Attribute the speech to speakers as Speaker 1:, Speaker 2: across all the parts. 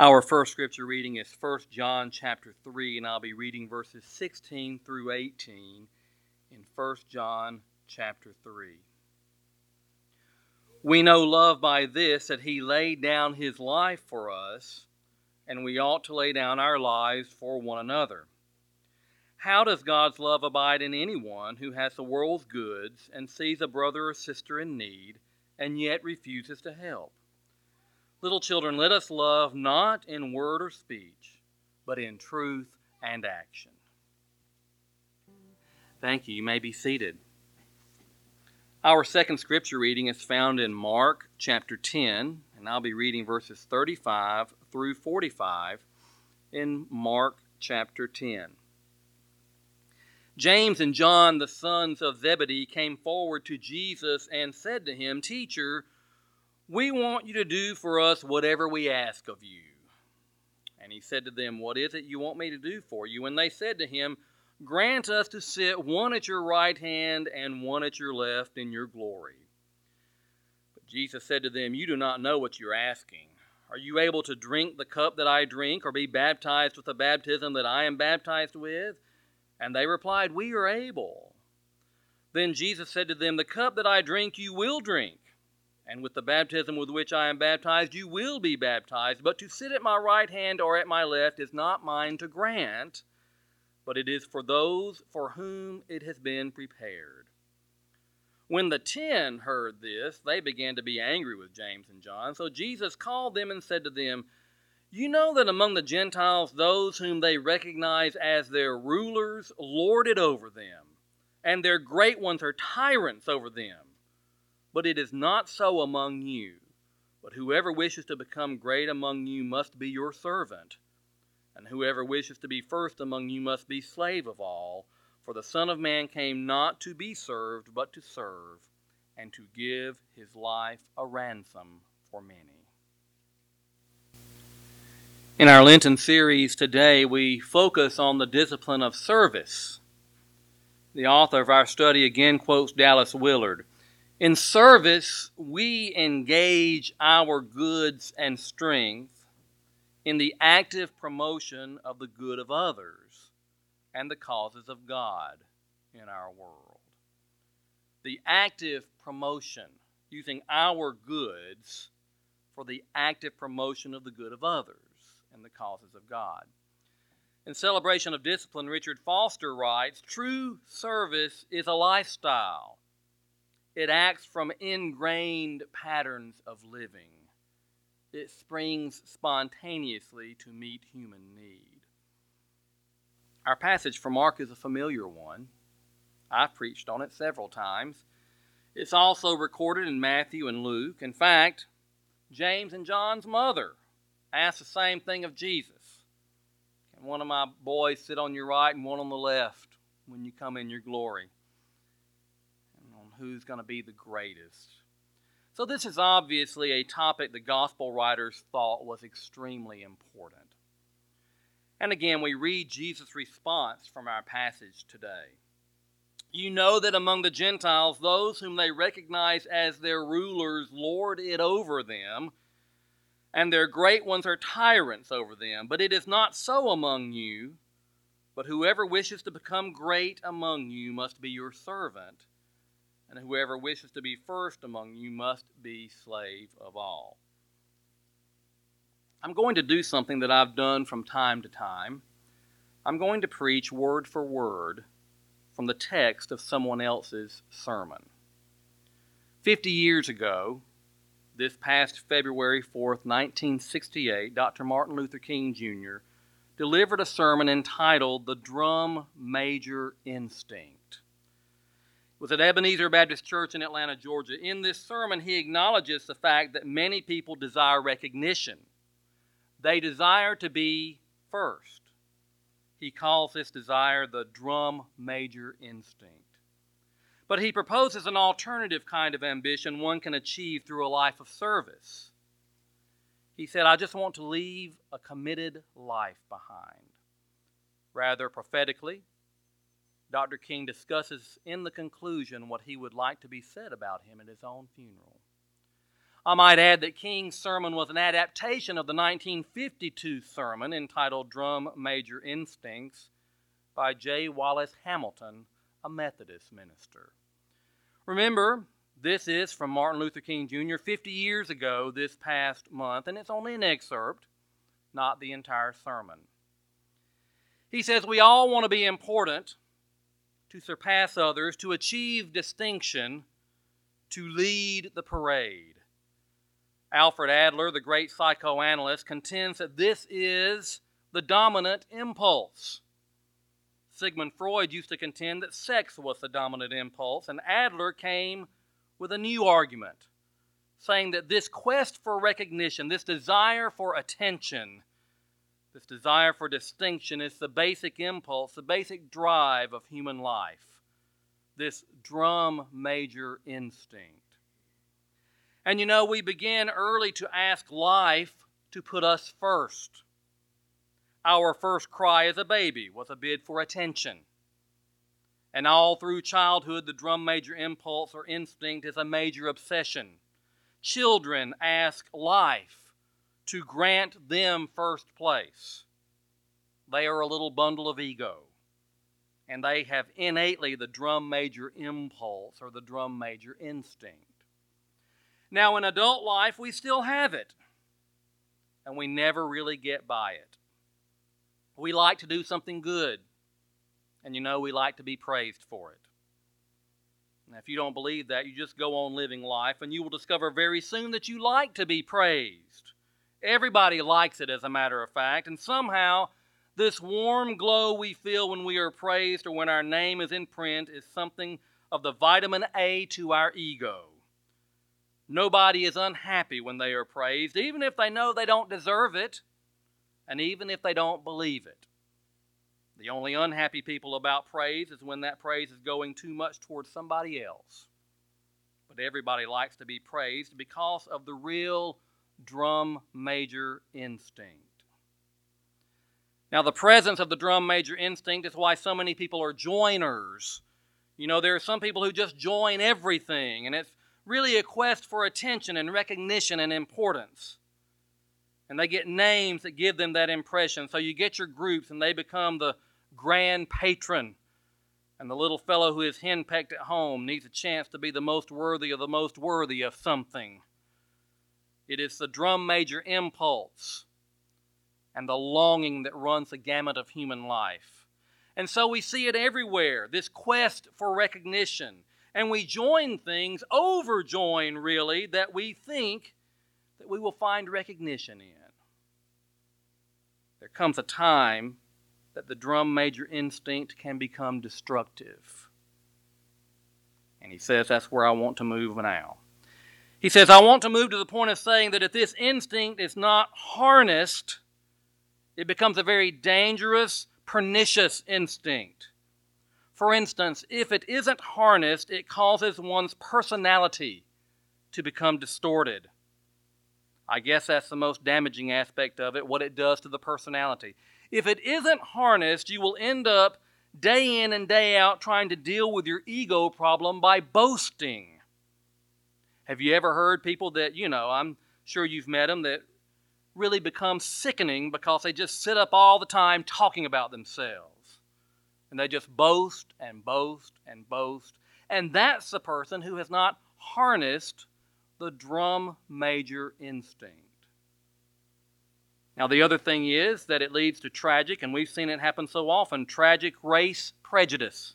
Speaker 1: Our first scripture reading is 1 John chapter 3, and I'll be reading verses 16 through 18 in 1 John chapter 3. We know love by this that he laid down his life for us, and we ought to lay down our lives for one another. How does God's love abide in anyone who has the world's goods and sees a brother or sister in need and yet refuses to help? Little children, let us love not in word or speech, but in truth and action. Thank you. You may be seated. Our second scripture reading is found in Mark chapter 10, and I'll be reading verses 35 through 45 in Mark chapter 10. James and John, the sons of Zebedee, came forward to Jesus and said to him, Teacher, we want you to do for us whatever we ask of you. And he said to them, What is it you want me to do for you? And they said to him, Grant us to sit one at your right hand and one at your left in your glory. But Jesus said to them, You do not know what you're asking. Are you able to drink the cup that I drink, or be baptized with the baptism that I am baptized with? And they replied, We are able. Then Jesus said to them, The cup that I drink you will drink and with the baptism with which I am baptized, you will be baptized. But to sit at my right hand or at my left is not mine to grant, but it is for those for whom it has been prepared. When the ten heard this, they began to be angry with James and John. So Jesus called them and said to them, You know that among the Gentiles, those whom they recognize as their rulers lord it over them, and their great ones are tyrants over them. But it is not so among you. But whoever wishes to become great among you must be your servant, and whoever wishes to be first among you must be slave of all. For the Son of Man came not to be served, but to serve, and to give his life a ransom for many. In our Lenten series today, we focus on the discipline of service. The author of our study again quotes Dallas Willard. In service, we engage our goods and strength in the active promotion of the good of others and the causes of God in our world. The active promotion, using our goods for the active promotion of the good of others and the causes of God. In Celebration of Discipline, Richard Foster writes True service is a lifestyle it acts from ingrained patterns of living. It springs spontaneously to meet human need. Our passage from Mark is a familiar one. I've preached on it several times. It's also recorded in Matthew and Luke. In fact, James and John's mother asked the same thing of Jesus. Can one of my boys sit on your right and one on the left when you come in your glory? Who's going to be the greatest. So, this is obviously a topic the gospel writers thought was extremely important. And again, we read Jesus' response from our passage today. You know that among the Gentiles, those whom they recognize as their rulers lord it over them, and their great ones are tyrants over them. But it is not so among you. But whoever wishes to become great among you must be your servant and whoever wishes to be first among you must be slave of all. I'm going to do something that I've done from time to time. I'm going to preach word for word from the text of someone else's sermon. Fifty years ago, this past February 4th, 1968, Dr. Martin Luther King Jr. delivered a sermon entitled The Drum Major Instinct was at Ebenezer Baptist Church in Atlanta, Georgia. In this sermon, he acknowledges the fact that many people desire recognition. They desire to be first. He calls this desire the drum major instinct. But he proposes an alternative kind of ambition one can achieve through a life of service. He said, I just want to leave a committed life behind. Rather prophetically, Dr. King discusses in the conclusion what he would like to be said about him at his own funeral. I might add that King's sermon was an adaptation of the 1952 sermon entitled Drum Major Instincts by J. Wallace Hamilton, a Methodist minister. Remember, this is from Martin Luther King Jr. 50 years ago this past month, and it's only an excerpt, not the entire sermon. He says, We all want to be important, to surpass others, to achieve distinction, to lead the parade. Alfred Adler, the great psychoanalyst, contends that this is the dominant impulse. Sigmund Freud used to contend that sex was the dominant impulse, and Adler came with a new argument, saying that this quest for recognition, this desire for attention, this desire for distinction is the basic impulse, the basic drive of human life, this drum major instinct. And you know, we begin early to ask life to put us first. Our first cry as a baby was a bid for attention. And all through childhood, the drum major impulse or instinct is a major obsession. Children ask life to grant them first place. They are a little bundle of ego, and they have innately the drum major impulse or the drum major instinct. Now, in adult life, we still have it, and we never really get by it. We like to do something good, and you know we like to be praised for it. Now, if you don't believe that, you just go on living life, and you will discover very soon that you like to be praised. Everybody likes it, as a matter of fact, and somehow this warm glow we feel when we are praised or when our name is in print is something of the vitamin A to our ego. Nobody is unhappy when they are praised, even if they know they don't deserve it, and even if they don't believe it. The only unhappy people about praise is when that praise is going too much towards somebody else. But everybody likes to be praised because of the real drum major instinct. Now, the presence of the drum major instinct is why so many people are joiners. You know, there are some people who just join everything, and it's really a quest for attention and recognition and importance. And they get names that give them that impression. So you get your groups, and they become the grand patron. And the little fellow who is henpecked at home needs a chance to be the most worthy of the most worthy of something. It is the drum major impulse and the longing that runs the gamut of human life. And so we see it everywhere this quest for recognition and we join things, overjoin really, that we think that we will find recognition in. There comes a time that the drum major instinct can become destructive. And he says that's where I want to move now. He says, I want to move to the point of saying that if this instinct is not harnessed, it becomes a very dangerous, pernicious instinct. For instance, if it isn't harnessed, it causes one's personality to become distorted. I guess that's the most damaging aspect of it, what it does to the personality. If it isn't harnessed, you will end up day in and day out trying to deal with your ego problem by boasting. Have you ever heard people that, you know, I'm sure you've met them, that really become sickening because they just sit up all the time talking about themselves? And they just boast and boast and boast. And that's the person who has not harnessed the drum major instinct. Now, the other thing is that it leads to tragic, and we've seen it happen so often tragic race prejudice.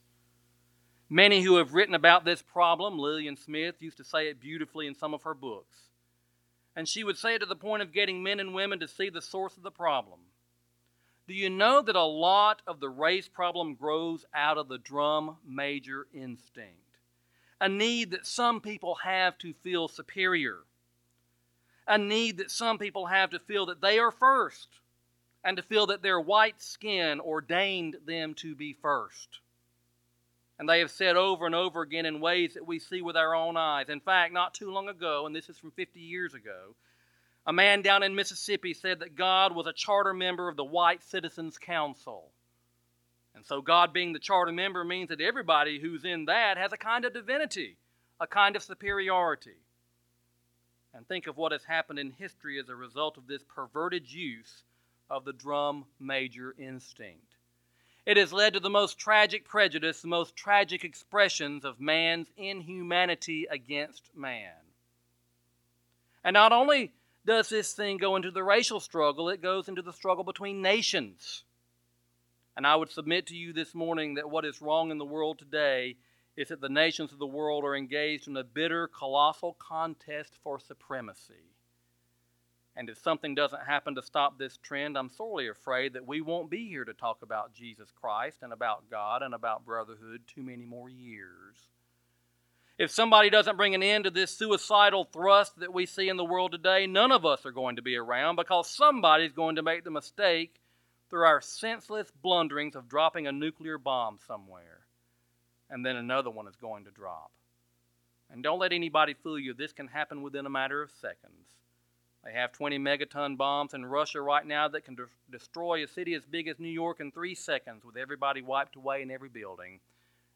Speaker 1: Many who have written about this problem, Lillian Smith used to say it beautifully in some of her books. And she would say it to the point of getting men and women to see the source of the problem. Do you know that a lot of the race problem grows out of the drum major instinct? A need that some people have to feel superior. A need that some people have to feel that they are first and to feel that their white skin ordained them to be first. And they have said over and over again in ways that we see with our own eyes. In fact, not too long ago, and this is from 50 years ago, a man down in Mississippi said that God was a charter member of the White Citizens Council. And so, God being the charter member means that everybody who's in that has a kind of divinity, a kind of superiority. And think of what has happened in history as a result of this perverted use of the drum major instinct. It has led to the most tragic prejudice, the most tragic expressions of man's inhumanity against man. And not only does this thing go into the racial struggle, it goes into the struggle between nations. And I would submit to you this morning that what is wrong in the world today is that the nations of the world are engaged in a bitter, colossal contest for supremacy. And if something doesn't happen to stop this trend, I'm sorely afraid that we won't be here to talk about Jesus Christ and about God and about brotherhood too many more years. If somebody doesn't bring an end to this suicidal thrust that we see in the world today, none of us are going to be around because somebody's going to make the mistake through our senseless blunderings of dropping a nuclear bomb somewhere. And then another one is going to drop. And don't let anybody fool you, this can happen within a matter of seconds. They have 20 megaton bombs in Russia right now that can de- destroy a city as big as New York in three seconds with everybody wiped away in every building.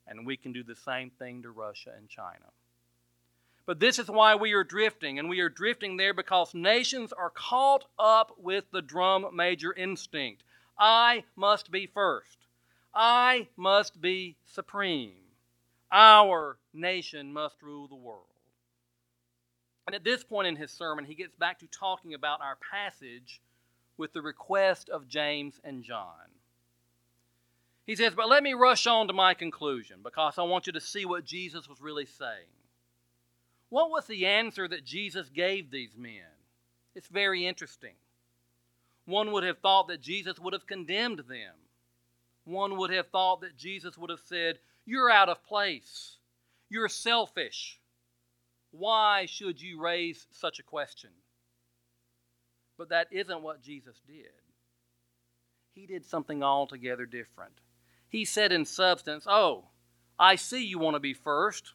Speaker 1: And we can do the same thing to Russia and China. But this is why we are drifting, and we are drifting there because nations are caught up with the drum major instinct. I must be first. I must be supreme. Our nation must rule the world. And at this point in his sermon, he gets back to talking about our passage with the request of James and John. He says, But let me rush on to my conclusion because I want you to see what Jesus was really saying. What was the answer that Jesus gave these men? It's very interesting. One would have thought that Jesus would have condemned them. One would have thought that Jesus would have said, You're out of place. You're selfish. Why should you raise such a question? But that isn't what Jesus did. He did something altogether different. He said, in substance, Oh, I see you want to be first.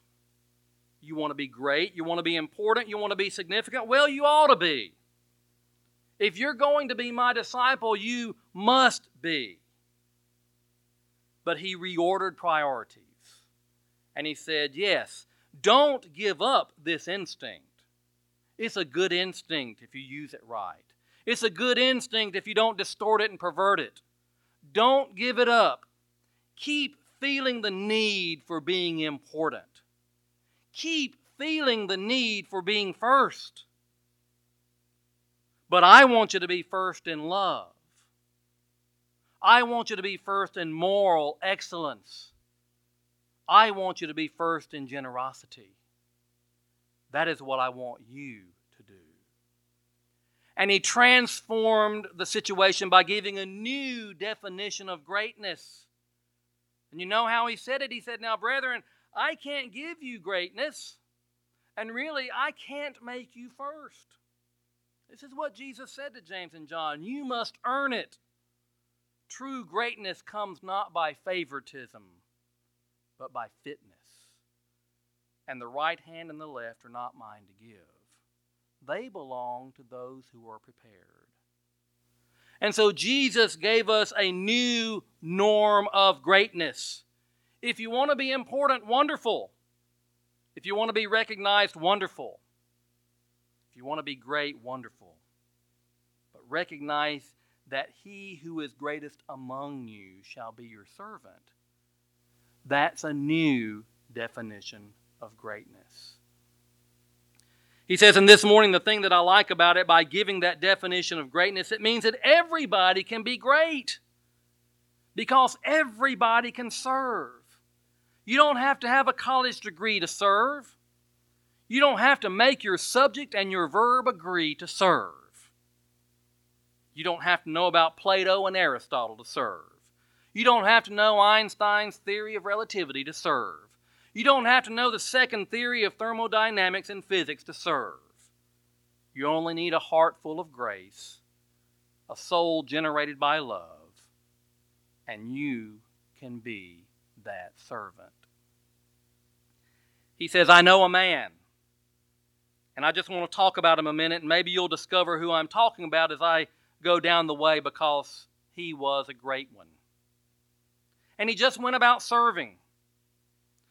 Speaker 1: You want to be great. You want to be important. You want to be significant. Well, you ought to be. If you're going to be my disciple, you must be. But he reordered priorities. And he said, Yes, don't give up this instinct. It's a good instinct if you use it right. It's a good instinct if you don't distort it and pervert it. Don't give it up. Keep feeling the need for being important. Keep feeling the need for being first. But I want you to be first in love. I want you to be first in moral excellence. I want you to be first in generosity. That is what I want you to do. And he transformed the situation by giving a new definition of greatness. And you know how he said it? He said, Now, brethren, I can't give you greatness, and really, I can't make you first. This is what Jesus said to James and John You must earn it. True greatness comes not by favoritism but by fitness. And the right hand and the left are not mine to give, they belong to those who are prepared. And so Jesus gave us a new norm of greatness. If you want to be important, wonderful. If you want to be recognized, wonderful. If you want to be great, wonderful. But recognize that he who is greatest among you shall be your servant. That's a new definition of greatness. He says, and this morning, the thing that I like about it, by giving that definition of greatness, it means that everybody can be great because everybody can serve. You don't have to have a college degree to serve. You don't have to make your subject and your verb agree to serve. You don't have to know about Plato and Aristotle to serve. You don't have to know Einstein's theory of relativity to serve. You don't have to know the second theory of thermodynamics and physics to serve. You only need a heart full of grace, a soul generated by love, and you can be that servant. He says, I know a man. And I just want to talk about him a minute, and maybe you'll discover who I'm talking about as I go down the way because he was a great one and he just went about serving.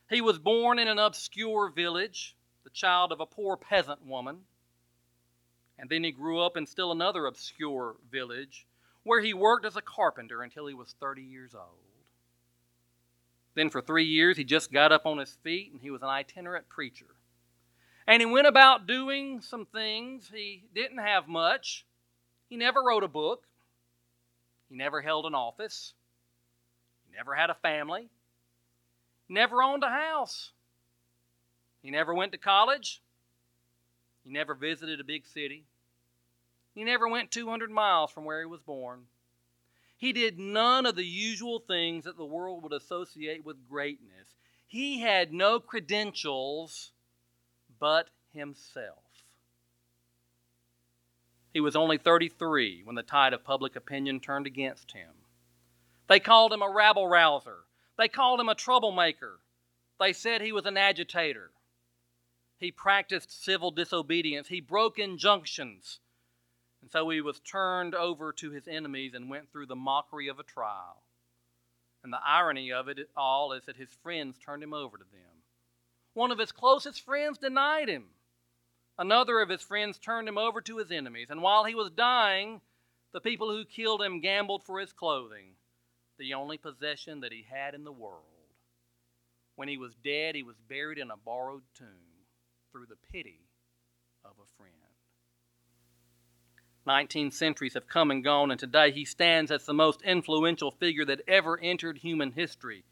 Speaker 1: He was born in an obscure village, the child of a poor peasant woman. And then he grew up in still another obscure village where he worked as a carpenter until he was 30 years old. Then for three years, he just got up on his feet and he was an itinerant preacher. And he went about doing some things. He didn't have much. He never wrote a book. He never held an office. Never had a family. Never owned a house. He never went to college. He never visited a big city. He never went 200 miles from where he was born. He did none of the usual things that the world would associate with greatness. He had no credentials but himself. He was only 33 when the tide of public opinion turned against him. They called him a rabble rouser. They called him a troublemaker. They said he was an agitator. He practiced civil disobedience. He broke injunctions. And so he was turned over to his enemies and went through the mockery of a trial. And the irony of it all is that his friends turned him over to them. One of his closest friends denied him. Another of his friends turned him over to his enemies. And while he was dying, the people who killed him gambled for his clothing, the only possession that he had in the world. When he was dead, he was buried in a borrowed tomb through the pity of a friend. 19 centuries have come and gone, and today he stands as the most influential figure that ever entered human history.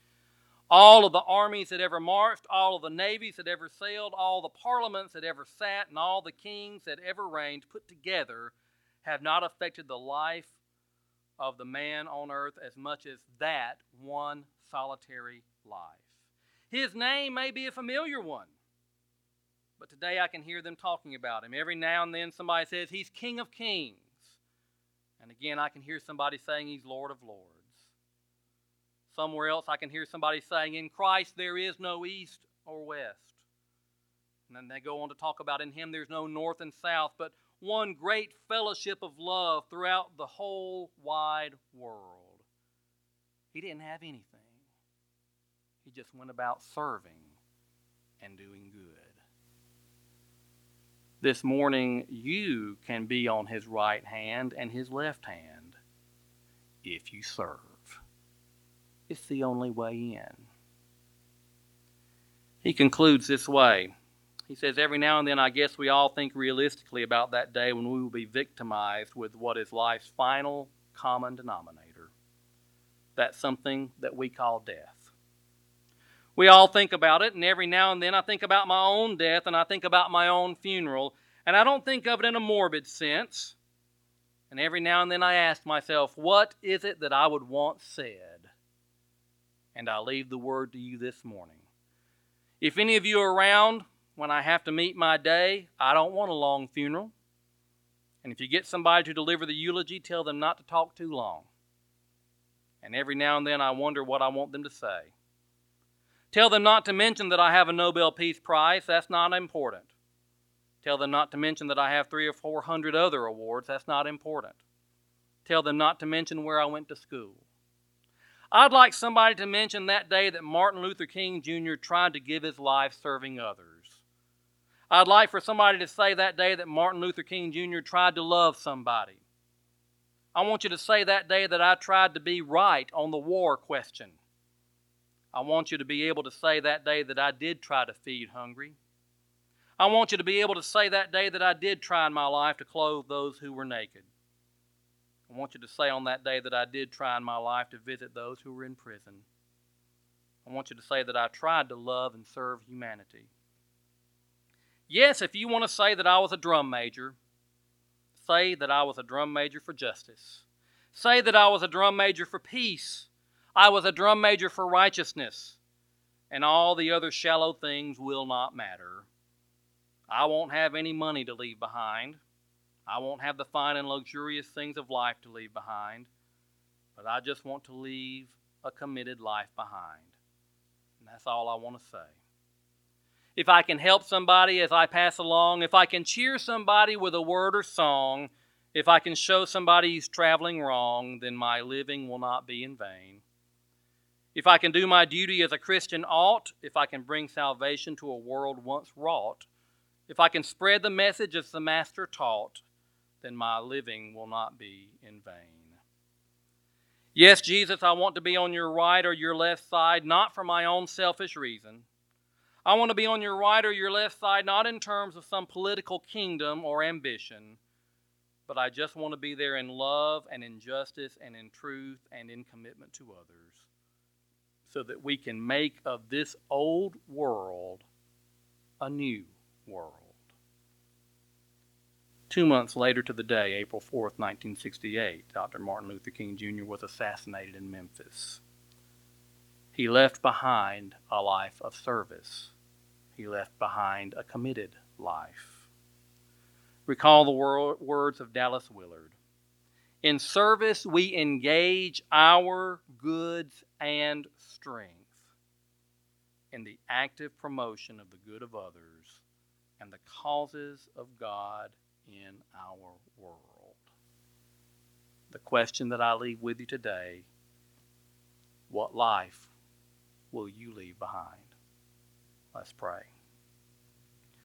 Speaker 1: All of the armies that ever marched, all of the navies that ever sailed, all the parliaments that ever sat, and all the kings that ever reigned put together have not affected the life of the man on earth as much as that one solitary life. His name may be a familiar one. But today I can hear them talking about him. Every now and then somebody says he's King of Kings. And again, I can hear somebody saying he's Lord of Lords. Somewhere else, I can hear somebody saying, In Christ there is no east or west. And then they go on to talk about in Him there's no north and south, but one great fellowship of love throughout the whole wide world. He didn't have anything, He just went about serving and doing good this morning you can be on his right hand and his left hand if you serve. It's the only way in. He concludes this way. He says, Every now and then, I guess we all think realistically about that day when we will be victimized with what is life's final common denominator. That's something that we call death. We all think about it, and every now and then I think about my own death and I think about my own funeral, and I don't think of it in a morbid sense. And every now and then I ask myself, what is it that I would want said? And I leave the word to you this morning. If any of you are around when I have to meet my day, I don't want a long funeral. And if you get somebody to deliver the eulogy, tell them not to talk too long. And every now and then I wonder what I want them to say. Tell them not to mention that I have a Nobel Peace Prize. That's not important. Tell them not to mention that I have three or four hundred other awards. That's not important. Tell them not to mention where I went to school. I'd like somebody to mention that day that Martin Luther King Jr. tried to give his life serving others. I'd like for somebody to say that day that Martin Luther King Jr. tried to love somebody. I want you to say that day that I tried to be right on the war question. I want you to be able to say that day that I did try to feed hungry. I want you to be able to say that day that I did try in my life to clothe those who were naked. I want you to say on that day that I did try in my life to visit those who were in prison. I want you to say that I tried to love and serve humanity. Yes, if you want to say that I was a drum major, say that I was a drum major for justice. Say that I was a drum major for peace. I was a drum major for righteousness, and all the other shallow things will not matter. I won't have any money to leave behind. I won't have the fine and luxurious things of life to leave behind, but I just want to leave a committed life behind. And that's all I want to say. If I can help somebody as I pass along, if I can cheer somebody with a word or song, if I can show somebody who's traveling wrong, then my living will not be in vain. If I can do my duty as a Christian ought, if I can bring salvation to a world once wrought, if I can spread the message as the Master taught, then my living will not be in vain. Yes, Jesus, I want to be on your right or your left side, not for my own selfish reason. I want to be on your right or your left side, not in terms of some political kingdom or ambition, but I just want to be there in love and in justice and in truth and in commitment to others so that we can make of this old world a new world. Two months later to the day, April 4th, 1968, Dr. Martin Luther King Jr. was assassinated in Memphis. He left behind a life of service. He left behind a committed life. Recall the wor- words of Dallas Willard In service, we engage our goods and strength in the active promotion of the good of others and the causes of God in our world. The question that I leave with you today what life will you leave behind? Let's pray.